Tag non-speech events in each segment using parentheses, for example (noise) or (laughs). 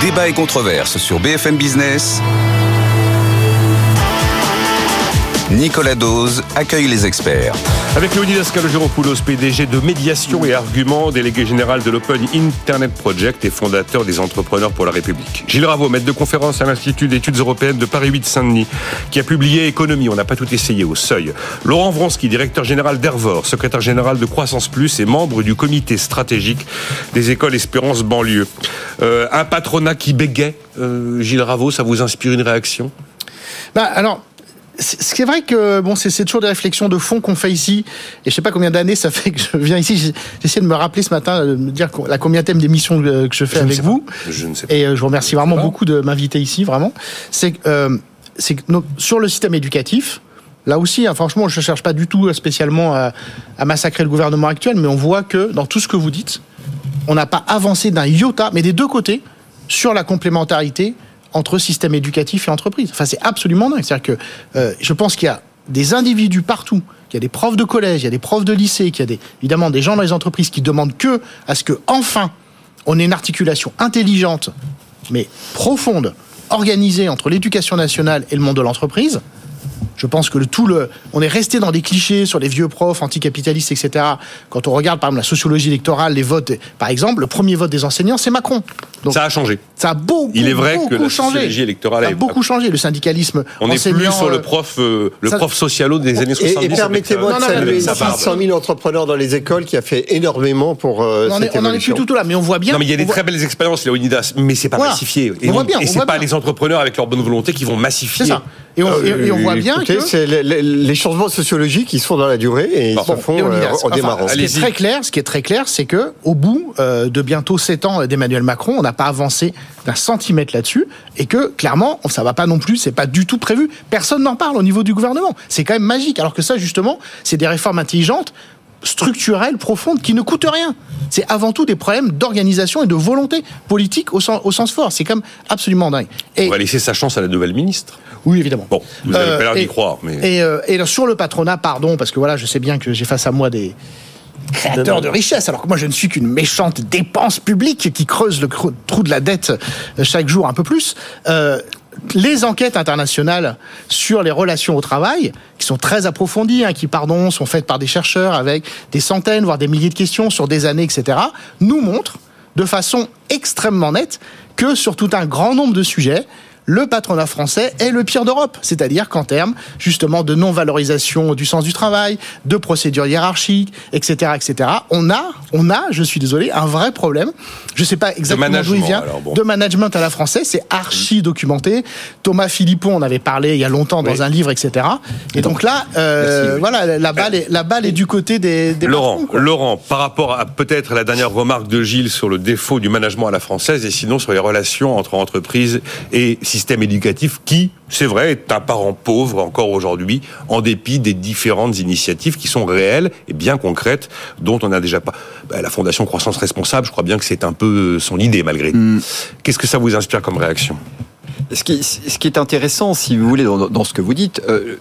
Débat et controverse sur BFM Business. Nicolas Dose accueille les experts. Avec Leonidas Kalogeropoulos, PDG de Médiation et Arguments, délégué général de l'Open Internet Project et fondateur des Entrepreneurs pour la République. Gilles Raveau, maître de conférence à l'Institut d'études européennes de Paris 8 Saint-Denis, qui a publié Économie, on n'a pas tout essayé au seuil. Laurent Vronsky, directeur général d'Ervor, secrétaire général de Croissance Plus et membre du comité stratégique des écoles Espérance banlieue. Euh, un patronat qui bégait, euh, Gilles Raveau, ça vous inspire une réaction? Bah, alors, c'est vrai que bon, c'est toujours des réflexions de fond qu'on fait ici. Et je sais pas combien d'années ça fait que je viens ici. J'essaie de me rappeler ce matin, de me dire la combien thème d'émission que je fais avec vous. Je ne sais pas. Et euh, je vous remercie vraiment beaucoup de m'inviter ici, vraiment. C'est euh, que sur le système éducatif, là aussi, hein, franchement, je cherche pas du tout spécialement à, à, massacrer le gouvernement actuel, mais on voit que dans tout ce que vous dites, on n'a pas avancé d'un iota, mais des deux côtés, sur la complémentarité entre système éducatif et entreprise. Enfin, c'est absolument dingue. C'est-à-dire que euh, je pense qu'il y a des individus partout, qu'il y a des profs de collège, il y a des profs de lycée, qu'il y a évidemment des gens dans les entreprises qui demandent que à ce que enfin on ait une articulation intelligente, mais profonde, organisée entre l'éducation nationale et le monde de l'entreprise. Je pense que le tout le, on est resté dans des clichés sur les vieux profs anticapitalistes, etc. Quand on regarde par exemple la sociologie électorale, les votes, par exemple, le premier vote des enseignants, c'est Macron. Donc, ça a changé. Ça a beaucoup, Il est vrai que la changé. sociologie électorale ça a beaucoup changé. Le syndicalisme. On n'est plus sur le euh, prof, euh, le ça- prof socialo des années Et, 70. et permettez-moi de saluer mais les ça part. 600 000 entrepreneurs dans les écoles qui a fait énormément pour euh, on en est- cette on n'en est plus tout, tout là, mais on voit bien. Non, mais il y a des on voit- très belles expériences, Léonidas, mais c'est pas Voilà. massifié. Et, On voit donc- bien, et on c'est voit pas bien. les entrepreneurs avec leur bonne volonté qui vont massifier. C'est ça. Et on, et- et on voit bien Euh, Écoutez, que. c'est les, les- les changements sociologiques qui se font dans la durée et ils Bon, se font Léonidas, euh, en enfin, démarrant. ce qui est très clair, ce qui est très clair, c'est que au bout euh, de bientôt 7 ans d'Emmanuel Macron, on n'a pas avancé d'un centimètre là-dessus, et que clairement, ça va pas non plus, c'est pas du tout prévu. Personne n'en parle au niveau du gouvernement. C'est quand même magique. Alors que ça, justement, c'est des réformes intelligentes structurelles, profondes, qui ne coûtent rien. C'est avant tout des problèmes d'organisation et de volonté politique au sens, au sens fort. C'est quand même absolument dingue. Et On va laisser sa chance à la nouvelle ministre. oui, évidemment. Bon, vous avez Euh, pas l'air d'y croire, mais. Et, euh, et sur le patronat, pardon, parce que voilà, je sais bien que j'ai face à moi des créateurs de richesse, alors que moi je ne suis qu'une méchante dépense publique qui creuse le trou de la dette euh, chaque jour un peu plus. Euh, les enquêtes internationales sur les relations au travail, qui sont très approfondies, hein, qui, pardon, sont faites par des chercheurs avec des centaines, voire des milliers de questions sur des années, etc., nous montrent de façon extrêmement nette que sur tout un grand nombre de sujets, le patronat français est le pire d'Europe. C'est-à-dire qu'en termes justement de non-valorisation du sens du travail, de procédures hiérarchiques, etc., etc., on a, on a, je suis désolé, un vrai problème. Je sais pas exactement d'où il vient. bon. De management à la française, c'est archi documenté. Thomas Philippon en avait parlé il y a longtemps dans Oui. un livre, etc. Et donc là, euh, Merci, oui. voilà, la balle, est, la balle est du côté des, des Laurent, patrons. Laurent, par rapport à peut-être la dernière remarque de Gilles sur le défaut du management à la française et sinon sur les relations entre entreprises et système éducatif qui, c'est vrai, est un parent pauvre encore aujourd'hui en dépit des différentes initiatives qui sont réelles et bien concrètes dont on a déjà pas. Bah, la Fondation Croissance Responsable, je crois bien que c'est un peu son idée malgré tout. Mm. Qu'est-ce que ça vous inspire comme réaction? Ce qui, ce qui est intéressant, si vous voulez, dans, dans ce que vous dites, euh,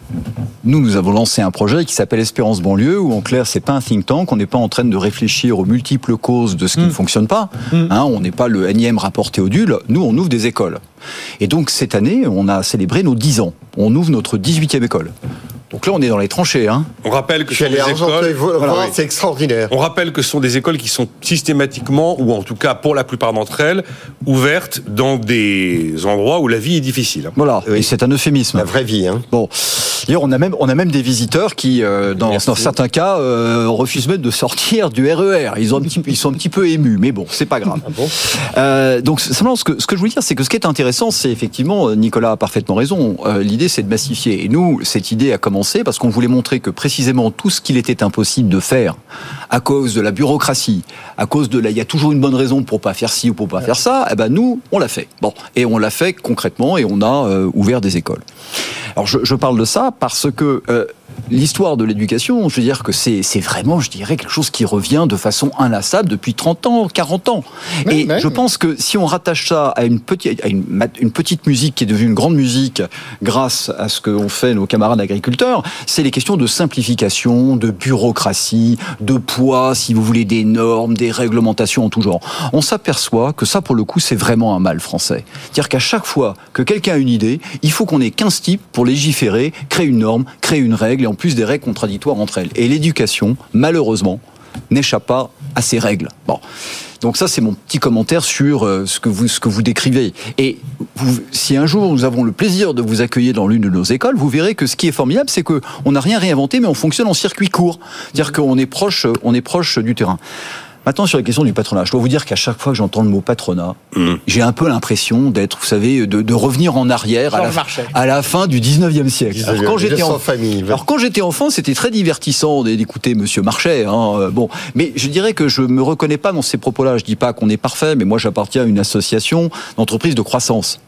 nous, nous avons lancé un projet qui s'appelle Espérance banlieue, où en clair, c'est pas un think tank, on n'est pas en train de réfléchir aux multiples causes de ce qui ne fonctionne pas. Hein, on n'est pas le énième rapport Théodule. Nous, on ouvre des écoles. Et donc cette année, on a célébré nos 10 ans. On ouvre notre 18e école. Donc là, on est dans les tranchées. Hein. On rappelle que ce sont des écoles. voir, Voilà, oui. c'est extraordinaire. On rappelle que ce sont des écoles qui sont systématiquement, ou en tout cas pour la plupart d'entre elles, ouvertes dans des endroits où la vie est difficile. Voilà. Et c'est un euphémisme. La vraie vie, hein. Bon, d'ailleurs, on a même on a même des visiteurs qui, euh, dans, certains cas, euh, refusent même de sortir du RER. Ils ont un petit, ils sont un petit peu émus, mais bon, c'est pas grave. bon? Euh, donc simplement, ce que ce que je voulais dire, c'est que ce qui est intéressant, c'est effectivement, euh, Nicolas a parfaitement raison. euh, L'idée, c'est de massifier. Et nous, cette idée a commencé parce qu'on voulait montrer que précisément tout ce qu'il était impossible de faire à cause de la bureaucratie, à cause de la, il y a toujours une bonne raison pour pas faire ci ou pour pas faire ça. Eh ben nous, on l'a fait. Bon, et on l'a fait concrètement et on a euh, ouvert des écoles. Alors je, parle de ça parce que l'histoire de l'éducation, je veux dire que c'est vraiment, je dirais, quelque chose qui revient de façon inlassable depuis 30 ans, 40 ans. Et je pense que si on rattache ça à une petite, à une, une petite musique qui est devenue une grande musique grâce à ce qu'ont fait nos camarades agriculteurs, c'est les questions de simplification, de bureaucratie, de poids, si vous voulez, des normes, des réglementations en tout genre. On s'aperçoit que ça, pour le coup, c'est vraiment un mal français. C'est-à-dire qu'à chaque fois que quelqu'un a une idée, il faut qu'on ait 15 types pour légiférer, créer une norme, créer une règle, et en plus des règles contradictoires entre elles. Et l'éducation, malheureusement, n'échappe pas à ces règles. Bon. Donc ça, c'est mon petit commentaire sur euh, ce que vous ce que vous décrivez. Et si un jour nous avons le plaisir de vous accueillir dans l'une de nos écoles, vous verrez que ce qui est formidable, c'est que on n'a rien réinventé, mais on fonctionne en circuit court. C'est-à-dire qu'on est proche, on est proche du terrain. Maintenant, sur la question du patronat, je dois vous dire qu'à chaque fois que j'entends le mot patronat, Mhm. j'ai un peu l'impression d'être, vous savez, de, de revenir en arrière à la, à fin du 19e siècle. Alors, quand j'étais en, famille. alors quand j'étais enfant, c'était très divertissant d'écouter Monsieur Marchais. Hein, euh, bon, mais je dirais que je me reconnais pas dans ces propos-là. Je dis pas qu'on est parfait, mais moi j'appartiens à une association d'entreprises de croissance.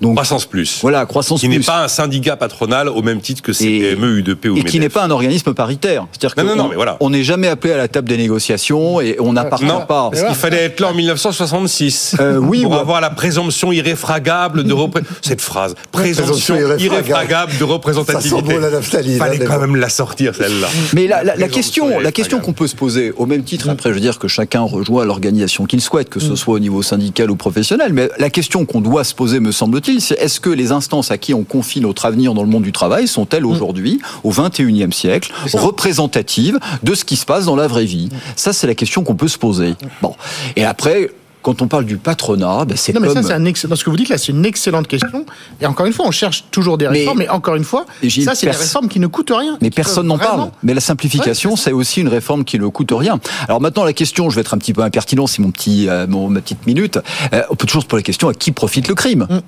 Donc Croissance Plus. voilà, croissance Qui n'est plus. pas un syndicat patronal au même titre que CPME, UDP ou et qui n'est pas un organisme paritaire. C'est-à-dire Non, non, qu'on- non, mais voilà. on n'est jamais appelé à la table des négociations et on n'appartient pas. parce qu'il fallait être là en 1966 Euh, oui, pour ouais. avoir la présomption irréfragable de repré- cette phrase présomption Présomption irréfragable. irréfragable de Ça représentativité. sent bon la naphtaline. fallait quand même la sortir celle-là. Mais la, la- la présomption question, la question qu'on peut se poser, au même titre, après, je veux dire que chacun rejoint l'organisation qu'il souhaite, que ce soit au niveau syndical ou professionnel, mais la question qu'on doit se poser, me semble-t-il, c'est est-ce que les instances à qui on confie notre avenir dans le monde du travail sont-elles aujourd'hui, au 21e siècle, représentatives de ce qui se passe dans la vraie vie? Ça, c'est la question qu'on peut se poser. Bon. Et après, quand on parle du patronat, ben, c'est Non, mais comme... ça, c'est un excellent. Ce que vous dites là, c'est une excellente question. Et encore une fois, on cherche toujours des réformes. Mais, encore une fois, ça, c'est des réformes qui ne coûtent rien. Mais personne n'en parle. Mais la simplification, Ouais, c'est aussi une réforme qui ne coûte rien. Alors maintenant, la question, je vais être un petit peu impertinent, c'est mon petit, euh, mon, ma petite minute. Euh, on peut toujours se poser la question à qui profite le crime? Mm.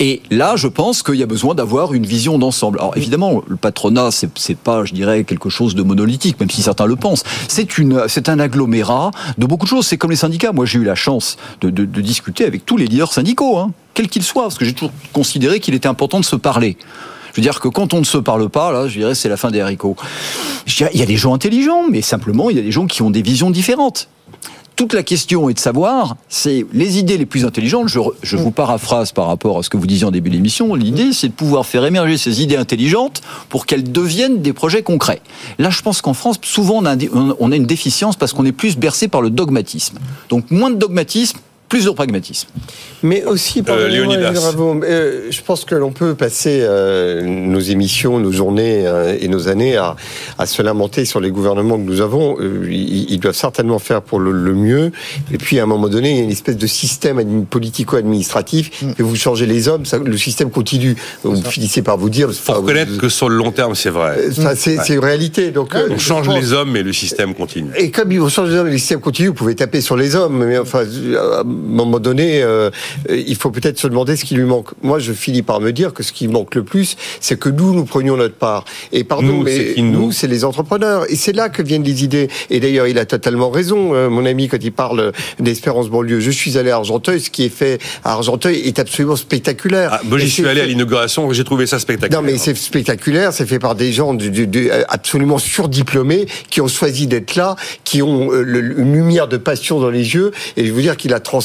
Et là, je pense qu'il y a besoin d'avoir une vision d'ensemble. Alors évidemment, le patronat, c'est pas, je dirais, quelque chose de monolithique, même si certains le pensent. C'est une, c'est un agglomérat de beaucoup de choses. C'est comme les syndicats. Moi, j'ai eu la chance de, de- de discuter avec tous les leaders syndicaux, hein, quels qu'ils soient, parce que j'ai toujours considéré qu'il était important de se parler. Je veux dire que quand on ne se parle pas, là, je dirais, c'est la fin des haricots. Je dirais, il y a des gens intelligents, mais simplement, il y a des gens qui ont des visions différentes. Toute la question est de savoir, c'est les idées les plus intelligentes. Je, je vous paraphrase par rapport à ce que vous disiez en début d'émission. L'idée, c'est de pouvoir faire émerger ces idées intelligentes pour qu'elles deviennent des projets concrets. Là, je pense qu'en France, souvent, on a, on a une déficience parce qu'on est plus bercé par le dogmatisme. Donc, moins de dogmatisme, plus de pragmatisme. Mais aussi, pardonnez-moi, Léonidas. Euh, je pense que l'on peut passer euh, nos émissions, nos journées euh, et nos années à, à se lamenter sur les gouvernements que nous avons. Euh, ils, ils doivent certainement faire pour le, le mieux. Et puis, à un moment donné, il y a une espèce de système admi- politico-administratif. Mm. Et vous changez les hommes, ça- le système continue. Donc, vous finissez par vous dire... Faut reconnaître que sur le long terme, c'est vrai. Euh, ça, c'est une réalité. Donc, euh, On change pense- les hommes, mais le système continue. et comme ils vont changer les hommes, les systèmes continuent, vous pouvez taper sur les hommes, mais enfin, moment donné, euh, il faut peut-être se demander ce qui lui manque. Moi, je finis par me dire que ce qui manque le plus, c'est que nous, nous prenions notre part. Et pardon, Nous, c'est mais nous c'est les entrepreneurs. Et c'est là que viennent les idées. Et d'ailleurs, il a totalement raison, euh, mon ami, quand il parle d'Espérance banlieue. Je suis allé à Argenteuil, ce qui est fait à Argenteuil est absolument spectaculaire. Ah, moi, j'y suis allé à l'inauguration, j'ai trouvé ça spectaculaire. non, mais c'est spectaculaire, c'est fait par des gens du- du- du- absolument surdiplômés qui ont choisi d'être là, qui ont euh, le- une lumière de passion dans les yeux, et je veux dire qu'ils la transmettent,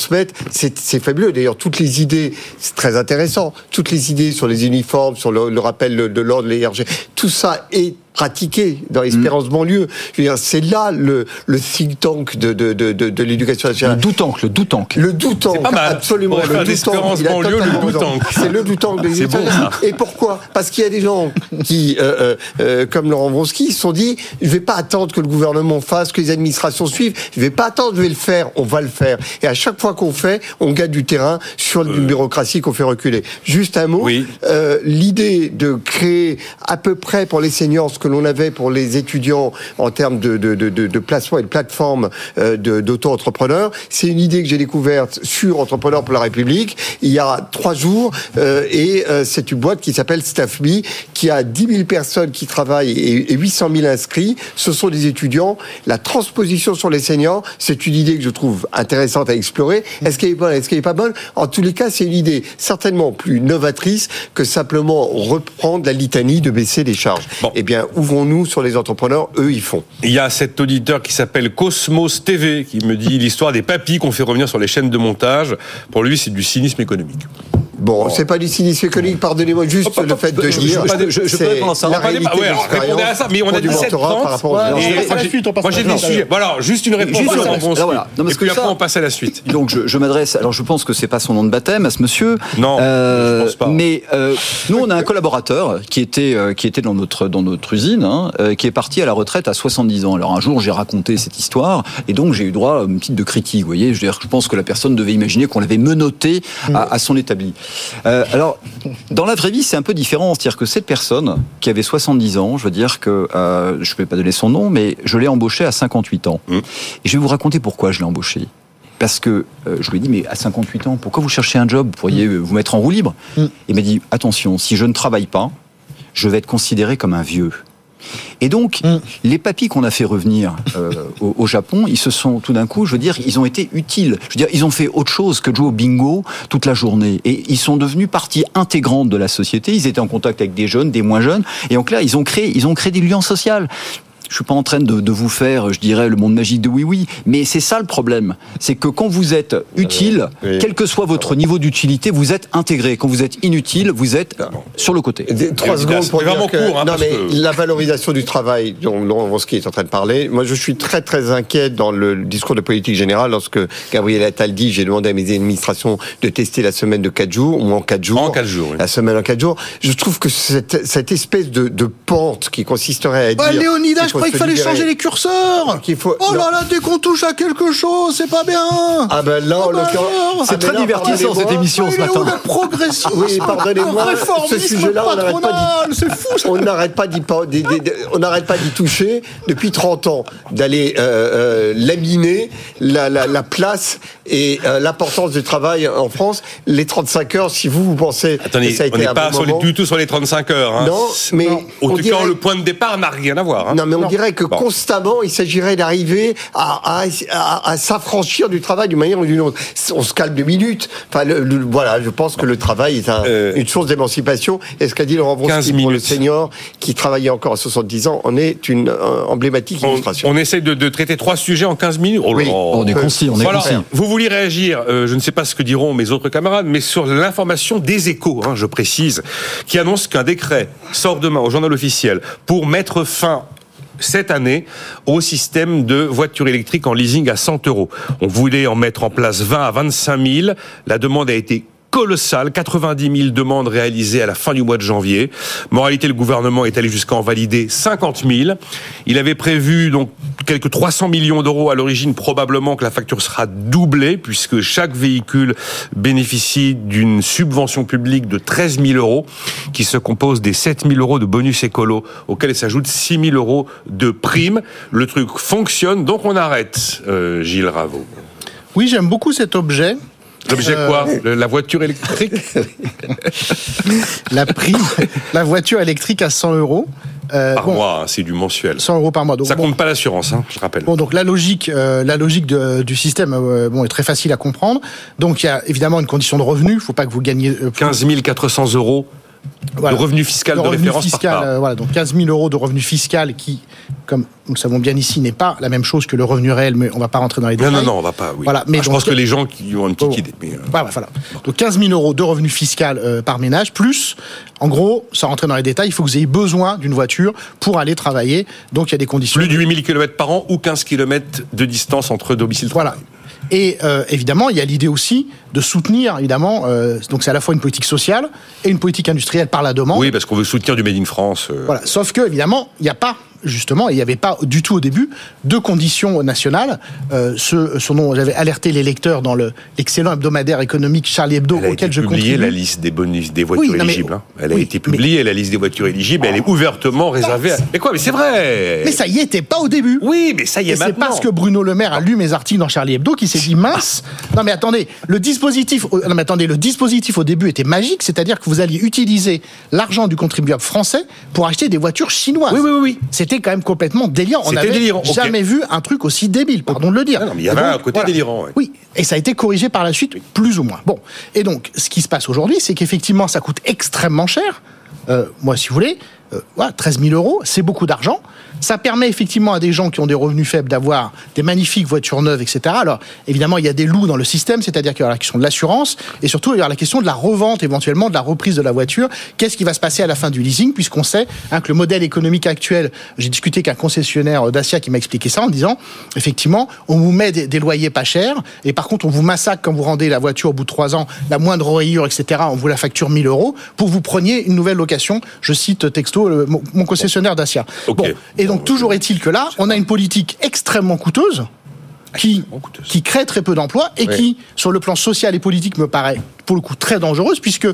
c'est c'est fabuleux. D'ailleurs, toutes les idées, c'est très intéressant, toutes les idées sur les uniformes, sur le, le rappel de l'ordre, les RG, tout ça est pratiqué dans l'espérance banlieue. Je veux dire, c'est là le, le think tank de, de, de, de, de l'éducation Le nationale. doutank, le doutank. Le doutank, pas mal. absolument. Le doutank, banlieue, le doutank. C'est le doutank de bon, ça. Et pourquoi? Parce qu'il y a des gens qui, euh, euh, euh, comme Laurent Vronsky, se sont dit je vais pas attendre que le gouvernement fasse, que les administrations suivent. Je vais pas attendre, je vais le faire. On va le faire. Et à chaque fois qu'on fait, on gagne du terrain sur une bureaucratie qu'on fait reculer. Juste un mot. Oui. Euh, L'idée de créer à peu près pour les seniors ce que l'on avait pour les étudiants en termes de, de, de, de placement et de plateforme euh, d'auto-entrepreneurs. C'est une idée que j'ai découverte sur Entrepreneurs pour la République il y a trois jours euh, et euh, c'est une boîte qui s'appelle StaffMe qui a 10 000 personnes qui travaillent et, 800 000 inscrits. Ce sont des étudiants. La transposition sur les seniors, c'est une idée que je trouve intéressante à explorer. Est-ce qu'elle est bonne Est-ce qu'elle est pas bonne? En tous les cas, c'est une idée certainement plus novatrice que simplement reprendre la litanie de baisser les charges. Eh bien, ouvrons-nous sur les entrepreneurs. Eux, ils font. Il y a cet auditeur qui s'appelle Cosmos TV qui me dit l'histoire des papis qu'on fait revenir sur les chaînes de montage. Pour lui, c'est du cynisme économique. Bon, c'est pas du cynisme économique, pardonnez-moi juste le fait de je, dire. Je, je, je peux répondre à ça. La ouais, répondez à ça, mais on a dit 7 30 Moi, j'ai des sujets. Voilà, juste une réponse juste voilà. non, Et puis après, on passe à la suite. Donc, je, m'adresse. Alors, je pense que c'est pas son nom de baptême à ce monsieur. Non, euh, je pense pas. Mais euh, nous, on a un collaborateur qui était euh, qui était dans notre dans notre usine, hein, euh, qui est parti à la retraite à 70 ans. Alors, un jour, j'ai raconté cette histoire, et donc j'ai eu droit à une petite de critique. Vous voyez, je, veux dire, je pense que la personne devait imaginer qu'on l'avait menotté à, à son établi. Euh, alors dans la vraie vie, c'est un peu différent. C'est-à-dire que cette personne qui avait 70 ans, je veux dire que euh, je ne vais pas donner son nom, mais je l'ai embauché à 58 ans. Mmh. Et je vais vous raconter pourquoi je l'ai embauché parce que euh, je lui ai dit, mais à 58 ans, pourquoi vous cherchez un job? Vous pourriez mmh. vous mettre en roue libre? Mmh. Il m'a dit, attention, si je ne travaille pas, je vais être considéré comme un vieux. Et donc, mm. les papis qu'on a fait revenir euh, au, Japon, ils se sont tout d'un coup, je veux dire, ils ont été utiles. Je veux dire, ils ont fait autre chose que de jouer au bingo toute la journée. Et ils sont devenus partie intégrante de la société. Ils étaient en contact avec des jeunes, des moins jeunes. Et en clair, ils ont créé, ils ont créé des liens sociaux je suis pas en train de, vous faire, je dirais, le monde magique de oui oui, mais c'est ça le problème, c'est que quand vous êtes utile, quel que soit votre niveau d'utilité, vous êtes intégré. Quand vous êtes inutile, vous êtes sur le côté. Trois secondes pour vraiment court. Hein, non, mais la valorisation du travail dont Laurent est en train de parler, moi je suis très très inquiet dans le discours de politique générale lorsque Gabriel Attal dit j'ai demandé à mes administrations de tester la semaine de 4 jours ou en 4 jours. En 4 jours. La semaine en 4 jours. Je trouve que cette, cette espèce de, de, pente qui consisterait à bah, dire qu'il fallait changer les curseurs. faut... Oh là là, dès qu'on touche à quelque chose, c'est pas bien. Ah ben là, ah ben c'est très divertissant cette émission ce matin. La progression. Oui, pardonnez-moi. Ce sujet-là, on n'arrête pas d'y. C'est fou. On n'arrête pas d'y. On n'arrête pas d'y toucher depuis 30 ans, d'aller euh, euh, laminer la, la, la, place et euh, l'importance du travail en France. Les 35 heures, si vous vous pensez. Attendez, que ça a été on n'est pas sur les, du tout sur les 35 heures. Hein. Non, mais au tout cas, le point de départ n'a rien à voir. Hein. Non, mais on dirait que constamment, il s'agirait d'arriver à, à, s'affranchir du travail d'une manière ou d'une autre. On se calme deux minutes. Enfin, voilà, je pense que le travail est euh, une source d'émancipation. Et ce qu'a dit Laurent Vronsky pour le senior qui travaillait encore à 70 ans en est une euh, emblématique illustration. On, essaie de, traiter trois sujets en 15 minutes. Oh on est concis, on est voilà. Vous vouliez réagir, euh, je ne sais pas ce que diront mes autres camarades, mais sur l'information des échos, hein, je précise, qui annonce qu'un décret sort demain au journal officiel pour mettre fin cette année au système de voitures électriques en leasing à 100 euros. On voulait en mettre en place 20 à 25 000. La demande a été colossal, 90 000 demandes réalisées à la fin du mois de janvier. Moralité, le gouvernement est allé jusqu'à en valider 50 000. Il avait prévu donc quelques 300 millions d'euros à l'origine, probablement que la facture sera doublée puisque chaque véhicule bénéficie d'une subvention publique de 13 000 euros qui se compose des 7 000 euros de bonus écolo auxquels s'ajoutent 6 000 euros de primes. Le truc fonctionne, donc on arrête, euh, Gilles Raveau. Oui, j'aime beaucoup cet objet. L'objet quoi? Euh, La voiture électrique? (laughs) La prime, la voiture électrique à 100 euros. Euh, par mois, hein, c'est du mensuel. 100 euros par mois. Donc, ça compte pas l'assurance, hein, je rappelle. Bon, donc la logique, euh, la logique du système, bon, est très facile à comprendre. Donc il y a évidemment une condition de revenu. Il faut pas que vous gagnez 15 400 euros de revenu fiscal de référence fiscal, voilà, donc 15 000 euros de revenu fiscal qui, comme nous le savons bien ici, n'est pas la même chose que le revenu réel, mais on va pas rentrer dans les détails. Non, non, non, on va pas. Oui. Voilà, mais ah, je pense que les gens qui ont une petite idée. Mais euh, voilà, voilà. Donc 15 000 euros de revenu fiscal euh, par ménage, plus, en gros, sans rentrer dans les détails, il faut que vous ayez besoin d'une voiture pour aller travailler. Donc il y a des conditions. Plus de 8 000 km par an ou 15 km de distance entre domicile. Voilà. Et euh, évidemment, il y a l'idée aussi de soutenir, évidemment, euh, donc c'est à la fois une politique sociale et une politique industrielle par la demande. Oui, parce qu'on veut soutenir du Made in France. Euh. Voilà. Sauf que, évidemment, il n'y a pas justement, il n'y avait pas du tout au début de conditions nationales. Euh, ce, ce dont j'avais alerté les lecteurs dans le- l'excellent hebdomadaire économique Charlie Hebdo, Elle a été auquel je publiée, contribue. la liste des bonus des voitures Oui, non, mais- éligibles. hein. Elle a été mais- publiée, la liste des voitures éligibles. Elle est ouvertement réservée à... Mais quoi Mais c'est vrai Mais ça y était pas au début. Oui, mais ça y est Et c'est maintenant. parce que Bruno Le Maire a lu mes articles dans Charlie Hebdo qu'il s'est dit mince. Non mais attendez, le dispositif. Non mais attendez, le dispositif au début était magique, c'est-à-dire que vous alliez utiliser l'argent du contribuable français pour acheter des voitures chinoises. Oui, oui, oui, oui. C'était quand même complètement délirant. On n'avait jamais vu un truc aussi débile, pardon de le dire. Ah non, mais il y avait un côté délirant, ouais. Oui, et ça a été corrigé par la suite, plus ou moins. Bon, et donc, ce qui se passe aujourd'hui, c'est qu'effectivement, ça coûte extrêmement cher. Euh, moi, si vous voulez, euh, voilà, 13 000 euros, c'est beaucoup d'argent. Ça permet effectivement à des gens qui ont des revenus faibles d'avoir des magnifiques voitures neuves, etc. Alors, évidemment, il y a des loups dans le système, c'est-à-dire qu'il y aura la question de l'assurance, et surtout, il y aura la question de la revente, éventuellement, de la reprise de la voiture. Qu'est-ce qui va se passer à la fin du leasing, puisqu'on sait hein, que le modèle économique actuel, j'ai discuté avec un concessionnaire Dacia qui m'a expliqué ça en disant, effectivement, on vous met des, des loyers pas chers, et par contre, on vous massacre quand vous rendez la voiture au bout de trois ans, la moindre rayure, etc., on vous la facture 1000 euros, pour vous preniez une nouvelle location. Je cite texto le- mon, mon concessionnaire Dacia. Bon, et donc, toujours est-il que là, on a une politique extrêmement coûteuse, qui, Extrêmement coûteuse. qui crée très peu d'emplois et Oui. qui, sur le plan social et politique, me paraît pour le coup très dangereuse, puisque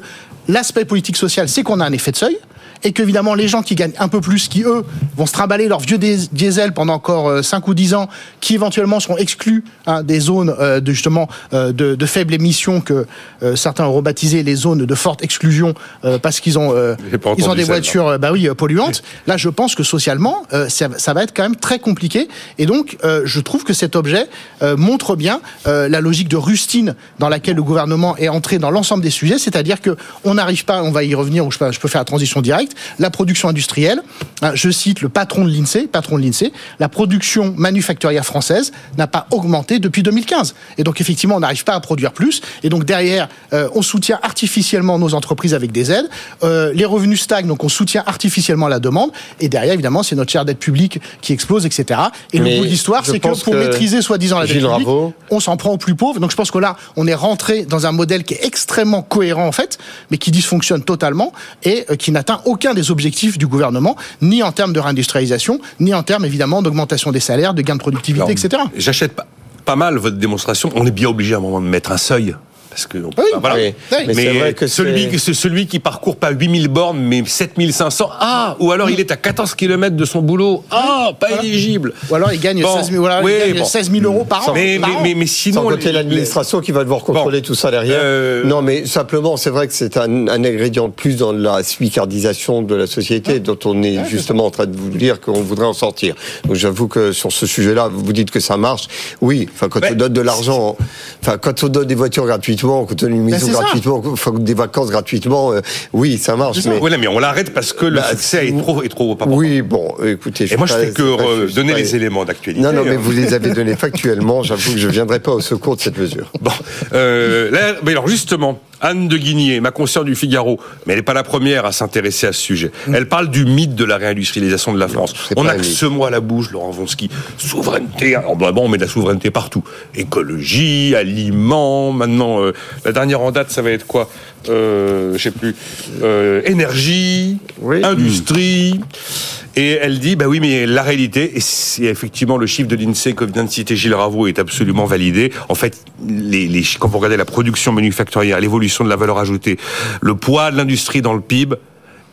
l'aspect politique social, c'est qu'on a un effet de seuil. Et qu'évidemment, les gens qui gagnent un peu plus, qui eux vont se trimballer leur vieux diesel pendant encore 5 ou 10 ans, qui éventuellement seront exclus hein, des zones euh, de justement euh, de, de faible émission que euh, certains ont rebaptisé les zones de forte exclusion euh, parce qu'ils ont euh, ils ont des voitures euh, bah oui euh, polluantes. Là, je pense que socialement, euh, ça, ça va être quand même très compliqué. Et donc, euh, je trouve que cet objet euh, montre bien euh, la logique de rustine dans laquelle le gouvernement est entré dans l'ensemble des sujets, c'est-à-dire que on n'arrive pas, on va y revenir, ou je je peux faire la transition directe, la production industrielle. hein, je cite le patron de l'Insee, patron de l'Insee, la production manufacturière française n'a pas augmenté depuis 2015. Et donc effectivement, on n'arrive pas à produire plus. Et donc derrière, euh, on soutient artificiellement nos entreprises avec des aides. Euh, les revenus stagnent, donc on soutient artificiellement la demande. Et derrière, évidemment, c'est notre share dette publique qui explose, etc. Et Mais le bout de l'histoire, c'est que pour que maîtriser soi-disant la dette Gilles publique, Raveau- on s'en prend aux plus pauvres. Donc je pense que là, on est rentré dans un modèle qui est extrêmement cohérent en fait, mais qui dysfonctionne totalement et euh, qui n'atteint aucun des objectifs du gouvernement, ni en termes de réindustrialisation, ni en termes évidemment d'augmentation des salaires, de gains de productivité, Alors, etc. J'achète pas, pas mal votre démonstration. On est bien obligé à un moment de mettre un seuil. Parce que on peut Oui, pas- voilà. oui. Oui. Mais c'est vrai que celui, celui qui parcourt pas 8000 bornes mais 7500, ah Ou alors il est à 14 km de son boulot, ah Pas éligible Ou alors il gagne, Bon, 16, 000, voilà, il oui, gagne bon. 16 000 euros par an. mais, par mais, an. mais, mais sinon... Sans les- l'administration qui va devoir contrôler Bon. tout ça derrière. Euh, Non, mais simplement, c'est vrai que c'est un, un ingrédient de plus dans la suicardisation de la société dont on est justement en train de vous dire qu'on voudrait en sortir. Donc j'avoue que sur ce sujet-là, vous dites que ça marche. Oui, enfin quand Mais- on donne de l'argent, enfin quand on donne des voitures gratuitement, quand on donne une maison c'est ça. gratuitement, des vacances gratuitement, euh, oui, ça marche. Mais Ouais, mais on l'arrête parce que le Bah, succès est trop, est trop important. oui, bon, écoutez, je Et moi, je fais que pas- euh, donner pas- les éléments d'actualité. Non, non, mais vous les avez donnés factuellement. J'avoue que je viendrai pas au secours de cette mesure. Bon, euh, là, mais alors justement, Anne de Guigné, ma consoeur du Figaro, mais elle n'est pas la première à s'intéresser à ce sujet. Elle parle du mythe de la réindustrialisation de la France. On un que ce mot à la bouche, Laurent Vonsky. Souveraineté. Alors, bah, bon, on met de la souveraineté partout. Écologie, aliments, maintenant, euh, la dernière en date, ça va être quoi? Euh, Je sais plus. Euh, énergie, Oui. industrie. Et elle dit, bah oui, mais la réalité, et c'est effectivement le chiffre de l'INSEE que vient de citer Gilles Raveau est absolument validé. En fait, les, les, quand vous regardez la production manufacturière, l'évolution de la valeur ajoutée, le poids de l'industrie dans le PIB,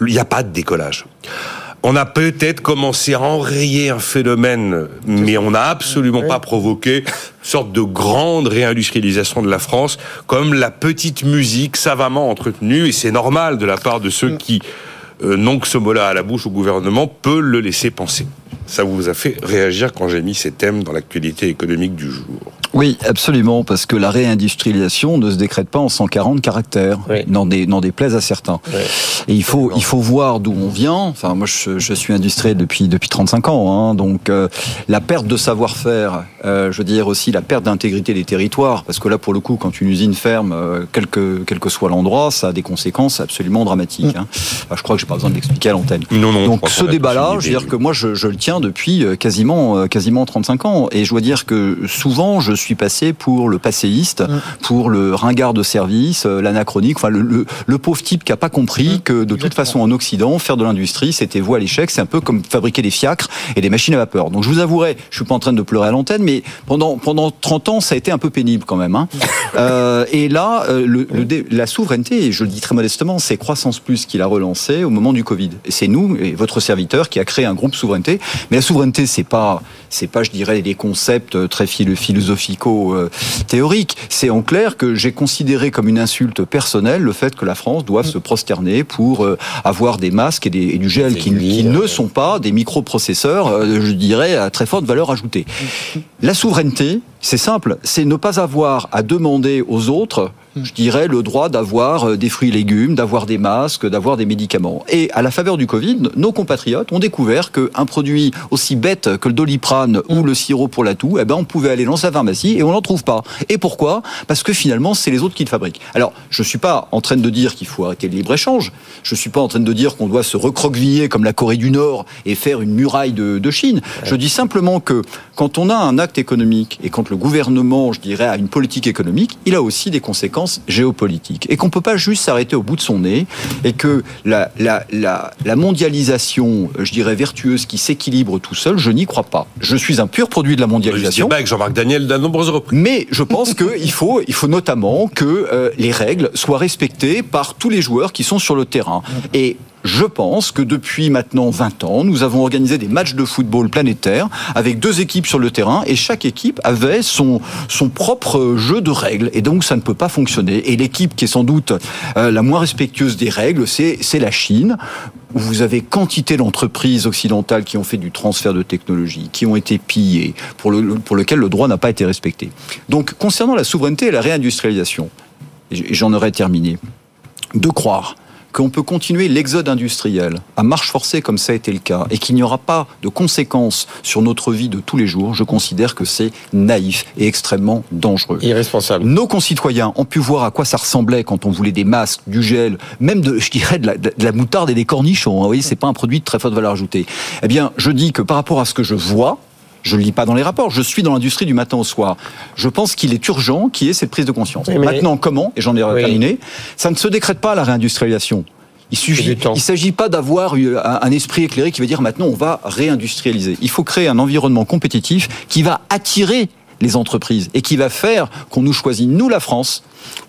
il n'y a pas de décollage. On a peut-être commencé à enrayer un phénomène, mais on n'a absolument pas provoqué une sorte de grande réindustrialisation de la France, comme la petite musique savamment entretenue, et c'est normal de la part de ceux qui euh, n'ont que ce mot-là à la bouche au gouvernement, peut le laisser penser. Ça vous a fait réagir quand j'ai mis ces thèmes dans l'actualité économique du jour. Oui, absolument, parce que la réindustrialisation ne se décrète pas en 140 caractères, Oui. n'en n'en déplaise à certains. Et il faut, il faut voir d'où on vient. Enfin, moi, je, je suis industriel depuis, depuis 35 ans, hein, donc euh, la perte de savoir-faire, euh, je veux dire aussi la perte d'intégrité des territoires, parce que là, pour le coup, quand une usine ferme, euh, quel, que, quel que soit l'endroit, ça a des conséquences absolument dramatiques. hein. Enfin, je crois que j'ai pas besoin de l'expliquer à l'antenne. Non, non. Donc ce débat-là, je veux dire que moi je, je le tiens depuis euh, quasiment euh, quasiment 35 ans et je dois dire que souvent je suis passé pour le passéiste, pour le ringard de service, euh, l'anachronique, enfin le, le, pauvre type qui a pas compris que de toute façon en Occident, faire de l'industrie, c'était voie à l'échec. C'est un peu comme fabriquer des fiacres et des machines à vapeur. Donc je vous avouerai, je suis pas en train de pleurer à l'antenne, mais pendant pendant 30 ans, ça a été un peu pénible quand même. Hein. Euh, et là, euh, le, la souveraineté, et je le dis très modestement, c'est Croissance Plus qui l'a relancé au moment du Covid. Et c'est nous et votre serviteur qui a créé un groupe souveraineté. Mais la souveraineté, c'est pas c'est pas, je dirais, des concepts très philosophico-théoriques. C'est en clair que j'ai considéré comme une insulte personnelle le fait que la France doive se prosterner pour euh, avoir des masques et, du gel qui, ne sont pas des microprocesseurs, euh, je dirais, à très forte valeur ajoutée. La souveraineté, c'est simple, c'est ne pas avoir à demander aux autres je dirais, le droit d'avoir euh, des fruits et légumes, d'avoir des masques, d'avoir des médicaments. Et à la faveur du Covid, nos compatriotes ont découvert qu'un produit aussi bête que le doliprane ou le sirop pour la toux, eh ben, on pouvait aller dans sa pharmacie et on n'en trouve pas. Et pourquoi? Parce que finalement, c'est les autres qui le fabriquent. Alors, je ne suis pas en train de dire qu'il faut arrêter le libre-échange. Je ne suis pas en train de dire qu'on doit se recroqueviller comme la Corée du Nord et faire une muraille de, de Chine. Je dis simplement que quand on a un acte économique et quand le gouvernement, je dirais, a une politique économique, il a aussi des conséquences géopolitique et qu'on peut pas juste s'arrêter au bout de son nez et que la, la, la, la mondialisation, je dirais vertueuse, qui s'équilibre tout seul, je n'y crois pas. Je suis un pur produit de la mondialisation. avec Jean-Marc Daniel de nombreuses reprises. Mais je pense qu'il faut, il faut notamment que euh, les règles soient respectées par tous les joueurs qui sont sur le terrain. Et je pense que depuis maintenant 20 ans, nous avons organisé des matchs de football planétaires avec deux équipes sur le terrain et chaque équipe avait son, son propre jeu de règles. Et donc, ça ne peut pas fonctionner. Et l'équipe qui est sans doute euh, la moins respectueuse des règles, c'est la Chine où vous avez quantité d'entreprises occidentales qui ont fait du transfert de technologie, qui ont été pillées, pour, le, lequel le droit n'a pas été respecté. Donc, concernant la souveraineté et la réindustrialisation, j'en aurais terminé, de croire qu'on peut continuer l'exode industriel à marche forcée comme ça a été le cas et qu'il n'y aura pas de conséquences sur notre vie de tous les jours, je considère que c'est naïf et extrêmement dangereux. Irresponsable. Nos concitoyens ont pu voir à quoi ça ressemblait quand on voulait des masques, du gel, même de, je dirais, de la, moutarde et des cornichons. Vous voyez, c'est pas un produit de très forte valeur ajoutée. Eh bien, je dis que par rapport à ce que je vois, je ne lis pas dans les rapports. Je suis dans l'industrie du matin au soir. Je pense qu'il est urgent qu'il y ait cette prise de conscience. Maintenant, comment Et j'en ai terminé. Ça ne se décrète pas la réindustrialisation. Il suffit, il s'agit pas d'avoir un esprit éclairé qui va dire maintenant on va réindustrialiser. Il faut créer un environnement compétitif qui va attirer les entreprises et qui va faire qu'on nous choisit, nous la France,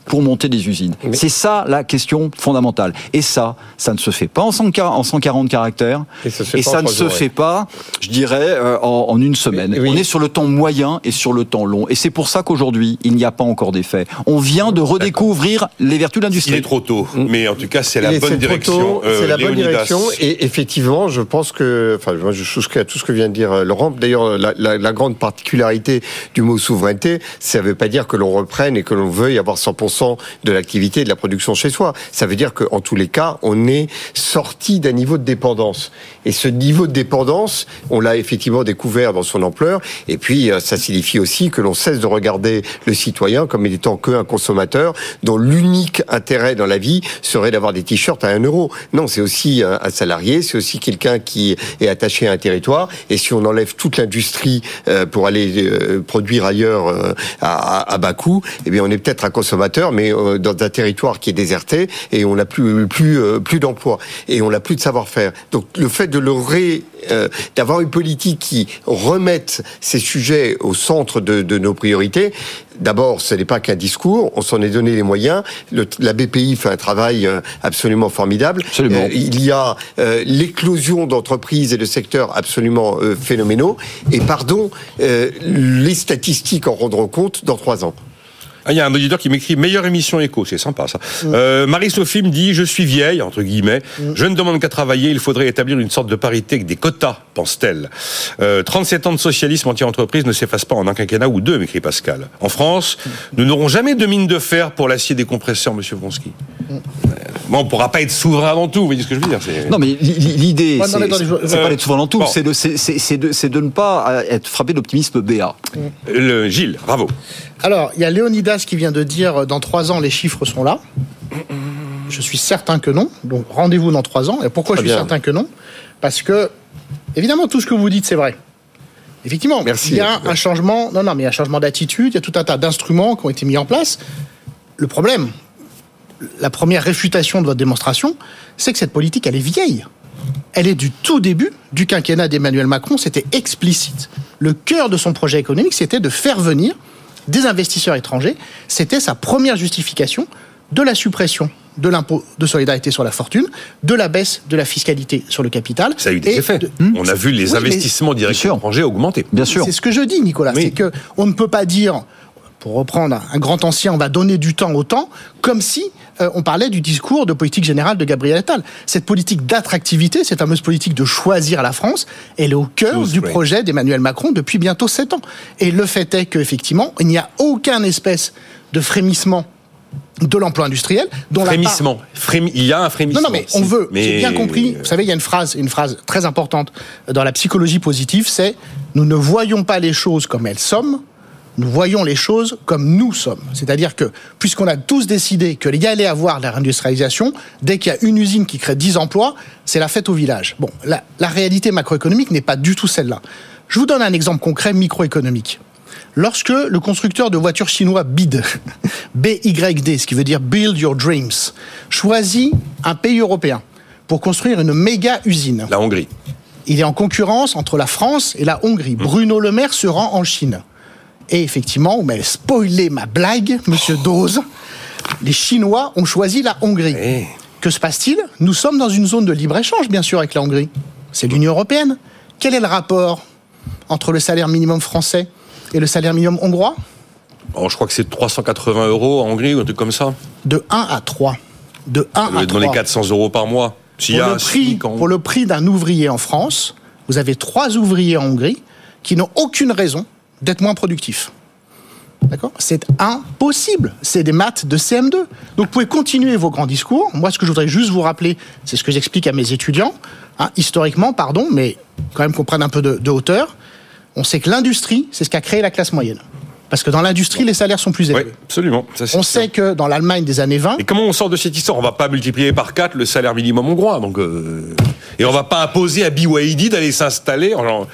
pour monter des usines. C'est ça la question fondamentale. Et ça, ça ne se fait pas en 140 caractères. Et ça, ne se fait pas, je dirais, euh, en, une semaine. On est sur le temps moyen et sur le temps long. Et c'est pour ça qu'aujourd'hui, il n'y a pas encore d'effet. On vient de redécouvrir les vertus de l'industrie. Il est trop tôt, mm. mais en tout cas, c'est la bonne direction. Euh, c'est la bonne direction. Et effectivement, je pense que, enfin, moi, je souscris à tout ce que vient de dire euh, Laurent. D'ailleurs, la, la, grande particularité du mot souveraineté, ça ne veut pas dire que l'on reprenne et que l'on veuille avoir 100% de l'activité de la production chez soi. Ça veut dire qu'en tous les cas, on est sorti d'un niveau de dépendance. Et ce niveau de dépendance, on l'a effectivement découvert dans son ampleur. Et puis, euh, ça signifie aussi que l'on cesse de regarder le citoyen comme étant qu'un consommateur dont l'unique intérêt dans la vie serait d'avoir des t-shirts à un euro. Non, c'est aussi un salarié, c'est aussi quelqu'un qui est attaché à un territoire. Et si on enlève toute l'industrie euh, pour aller euh, produire ailleurs à bas coût, eh bien, on est peut-être un consommateur mais euh, dans un territoire qui est déserté et on n'a plus plus euh, plus d'emploi et on n'a plus de savoir-faire. Donc le fait de le ré euh, d'avoir une politique qui remette ces sujets au centre de, de nos priorités. D'abord, ce n'est pas qu'un discours, on s'en est donné les moyens. Le, la BPI fait un travail absolument formidable. Absolument. il y a l'éclosion d'entreprises et de secteurs absolument phénoménaux. Et pardon, les statistiques en rendront compte dans trois ans. Ah, il y a un auditeur qui m'écrit meilleure émission écho, c'est sympa ça. Mm. Euh, Marie-Sophie me dit je suis vieille entre guillemets, mm. je ne demande qu'à travailler, il faudrait établir une sorte de parité avec des quotas, pense-t-elle. Euh, 37 ans de socialisme anti-entreprise ne s'efface pas en un quinquennat ou deux, m'écrit Pascal. En France, nous n'aurons jamais de mine de fer pour l'acier des compresseurs, Monsieur Vronsky. Mm. Bon, on ne pourra pas être souverain dans tout, vous voyez ce que je veux dire Non, mais l'idée, c'est pas d'être souverain dans tout, c'est de, de, ne pas être frappé d'optimisme BA. Le, Gilles, bravo. Alors, il y a Léonidas qui vient de dire euh, dans trois ans, les chiffres sont là. Je suis certain que non. Donc, rendez-vous dans trois ans. Et pourquoi je suis certain que non? Parce que, évidemment, tout ce que vous dites, c'est vrai. effectivement, Merci. il y a un changement. Non, non, mais il y a un changement d'attitude. Il y a tout un tas d'instruments qui ont été mis en place. Le problème, la première réfutation de votre démonstration, c'est que cette politique, elle est vieille. Elle est du tout début du quinquennat d'Emmanuel Macron. C'était explicite. Le cœur de son projet économique, c'était de faire venir des investisseurs étrangers. C'était sa première justification de la suppression de l'impôt de solidarité sur la fortune, de la baisse de la fiscalité sur le capital. Ça a eu des et effets. de- On a vu les Oui, investissements directs étrangers augmenter. Bien sûr. c'est ce que je dis, Nicolas. Oui. C'est que on ne peut pas dire, pour reprendre un grand ancien, on va donner du temps au temps, comme si euh, on parlait du discours de politique générale de Gabriel Attal. Cette politique d'attractivité, cette fameuse politique de choisir la France, elle est au cœur du projet d'Emmanuel Macron depuis bientôt sept ans. Et le fait est qu'effectivement, il n'y a aucun espèce de frémissement de l'emploi industriel dont la part- Frémissement. Frémi- Il y a un frémissement. non, non, mais on veut. Mais- J'ai bien compris. Vous savez, il y a une phrase, une phrase très importante dans la psychologie positive, c'est nous ne voyons pas les choses comme elles sont, nous voyons les choses comme nous sommes. C'est-à-dire que puisqu'on a tous décidé qu'il y allait avoir de la réindustrialisation, dès qu'il y a une usine qui crée 10 emplois, c'est la fête au village. Bon, la, la réalité macroéconomique n'est pas du tout celle-là. Je vous donne un exemple concret microéconomique. Lorsque le constructeur de voitures chinois BYD, (laughs) BYD, ce qui veut dire Build Your Dreams, choisit un pays européen pour construire une méga usine, La Hongrie. il est en concurrence entre la France et la Hongrie. Bruno Le Maire se rend en Chine. Et effectivement, vous m'avez spoilé ma blague, monsieur Dose. Les Chinois ont choisi la Hongrie. Eh. Que se passe-t-il? Nous sommes dans une zone de libre-échange, bien sûr, avec la Hongrie. C'est l'Union européenne. Quel est le rapport entre le salaire minimum français et le salaire minimum hongrois? Oh, je crois que c'est 380 euros en Hongrie ou un truc comme ça. De 1 à 3. De 1 Ça doit à être dans les 3. 400 euros par mois. Y Pour a le, prix, en- pour le prix d'un ouvrier en France, vous avez trois ouvriers en Hongrie qui n'ont aucune raison d'être moins productifs. D'accord? C'est impossible. C'est des maths de CM2. Donc vous pouvez continuer vos grands discours. Moi, ce que je voudrais juste vous rappeler, c'est ce que j'explique à mes étudiants, hein, historiquement, pardon, mais quand même qu'on prenne un peu de, de hauteur. On sait que l'industrie, c'est ce qui a créé la classe moyenne. Parce que dans l'industrie, les salaires sont plus Oui, élevés. absolument. Ça, c'est On sait que dans l'Allemagne des années 20, Et comment on sort de cette histoire? On va pas multiplier par 4 le salaire minimum hongrois. Donc, euh, Et on va pas imposer à BYD d'aller s'installer en-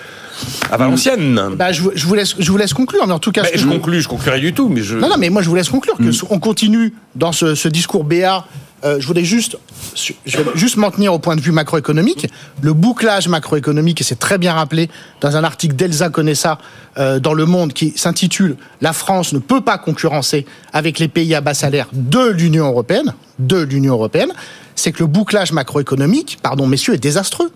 à Valenciennes. bah, je, vous- je vous laisse, je vous laisse conclure, mais en tout cas, je conclus, je conclurai du tout, mais je. Non, non, mais moi je vous laisse conclure que on continue dans ce, ce discours BA. Euh, je voudrais juste, je vais juste m'en tenir au point de vue macroéconomique. Le bouclage macroéconomique, et c'est très bien rappelé dans un article d'Elsa Conessa euh, dans Le Monde qui s'intitule La France ne peut pas concurrencer avec les pays à bas salaire de l'Union européenne, de l'Union européenne, c'est que le bouclage macroéconomique, pardon messieurs, est désastreux.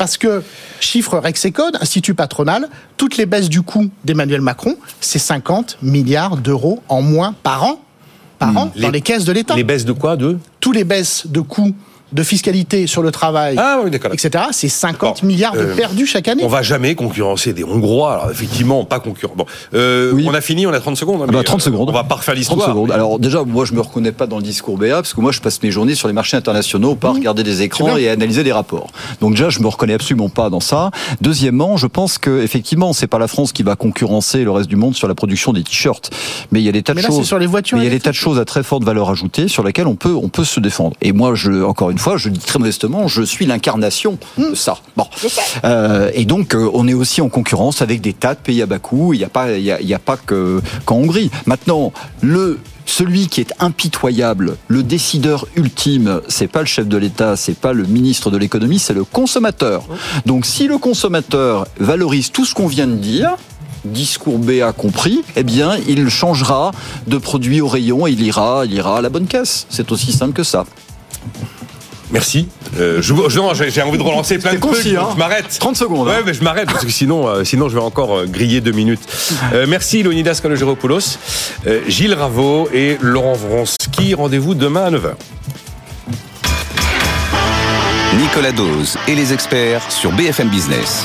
Parce que, chiffre Rexecode, Institut patronal, toutes les baisses du coût d'Emmanuel Macron, c'est 50 milliards d'euros en moins par an, par an, dans Les- les caisses de l'État. Les baisses de quoi De? Tous les baisses de coûts de fiscalité sur le travail, Ah oui, d'accord. etc., c'est 50 Bon, milliards de euh, perdus chaque année. On va jamais concurrencer des Hongrois. Alors, effectivement, pas concurrent. Bon, euh, Oui. on a fini, on a 30 secondes. hein, Ah bah, mais, 30 euh, secondes. On va pas refaire 30 l'histoire. secondes. Alors déjà, moi je me reconnais pas dans le discours BA parce que moi je passe mes journées sur les marchés internationaux, pas à regarder des écrans et à analyser des rapports. Donc déjà, je me reconnais absolument pas dans ça. Deuxièmement, je pense que effectivement, c'est pas la France qui va concurrencer le reste du monde sur la production des t-shirts, mais il y a des tas Mais de choses. sur les voitures mais il y a des tas de choses à très forte valeur ajoutée sur lesquelles on peut on peut se défendre. Et moi, je encore une fois, je dis très modestement, je suis l'incarnation Mmh. de ça. Bon. Euh, et donc, euh, on est aussi en concurrence avec des tas de pays à bas coût. Il n'y a pas, il y a, il y a pas que qu'en Hongrie. Maintenant, le celui qui est impitoyable, le décideur ultime, c'est pas le chef de l'État, c'est pas le ministre de l'économie, c'est le consommateur. Donc, si le consommateur valorise tout ce qu'on vient de dire, discours BA compris, eh bien, il changera de produit au rayon et il ira, il ira à la bonne caisse. C'est aussi simple que ça. Merci. Euh, je, je- non, j'ai envie de relancer plein de trucs. concis, hein. je m'arrête. 30 secondes, hein. Ouais, mais je m'arrête parce que sinon, euh, sinon je vais encore euh, griller deux minutes. (laughs) Euh, merci Leonidas Kalogeropoulos, euh, Gilles Raveau et Laurent Vronsky. Rendez-vous demain à 9h. Nicolas Dose et les experts sur BFM Business.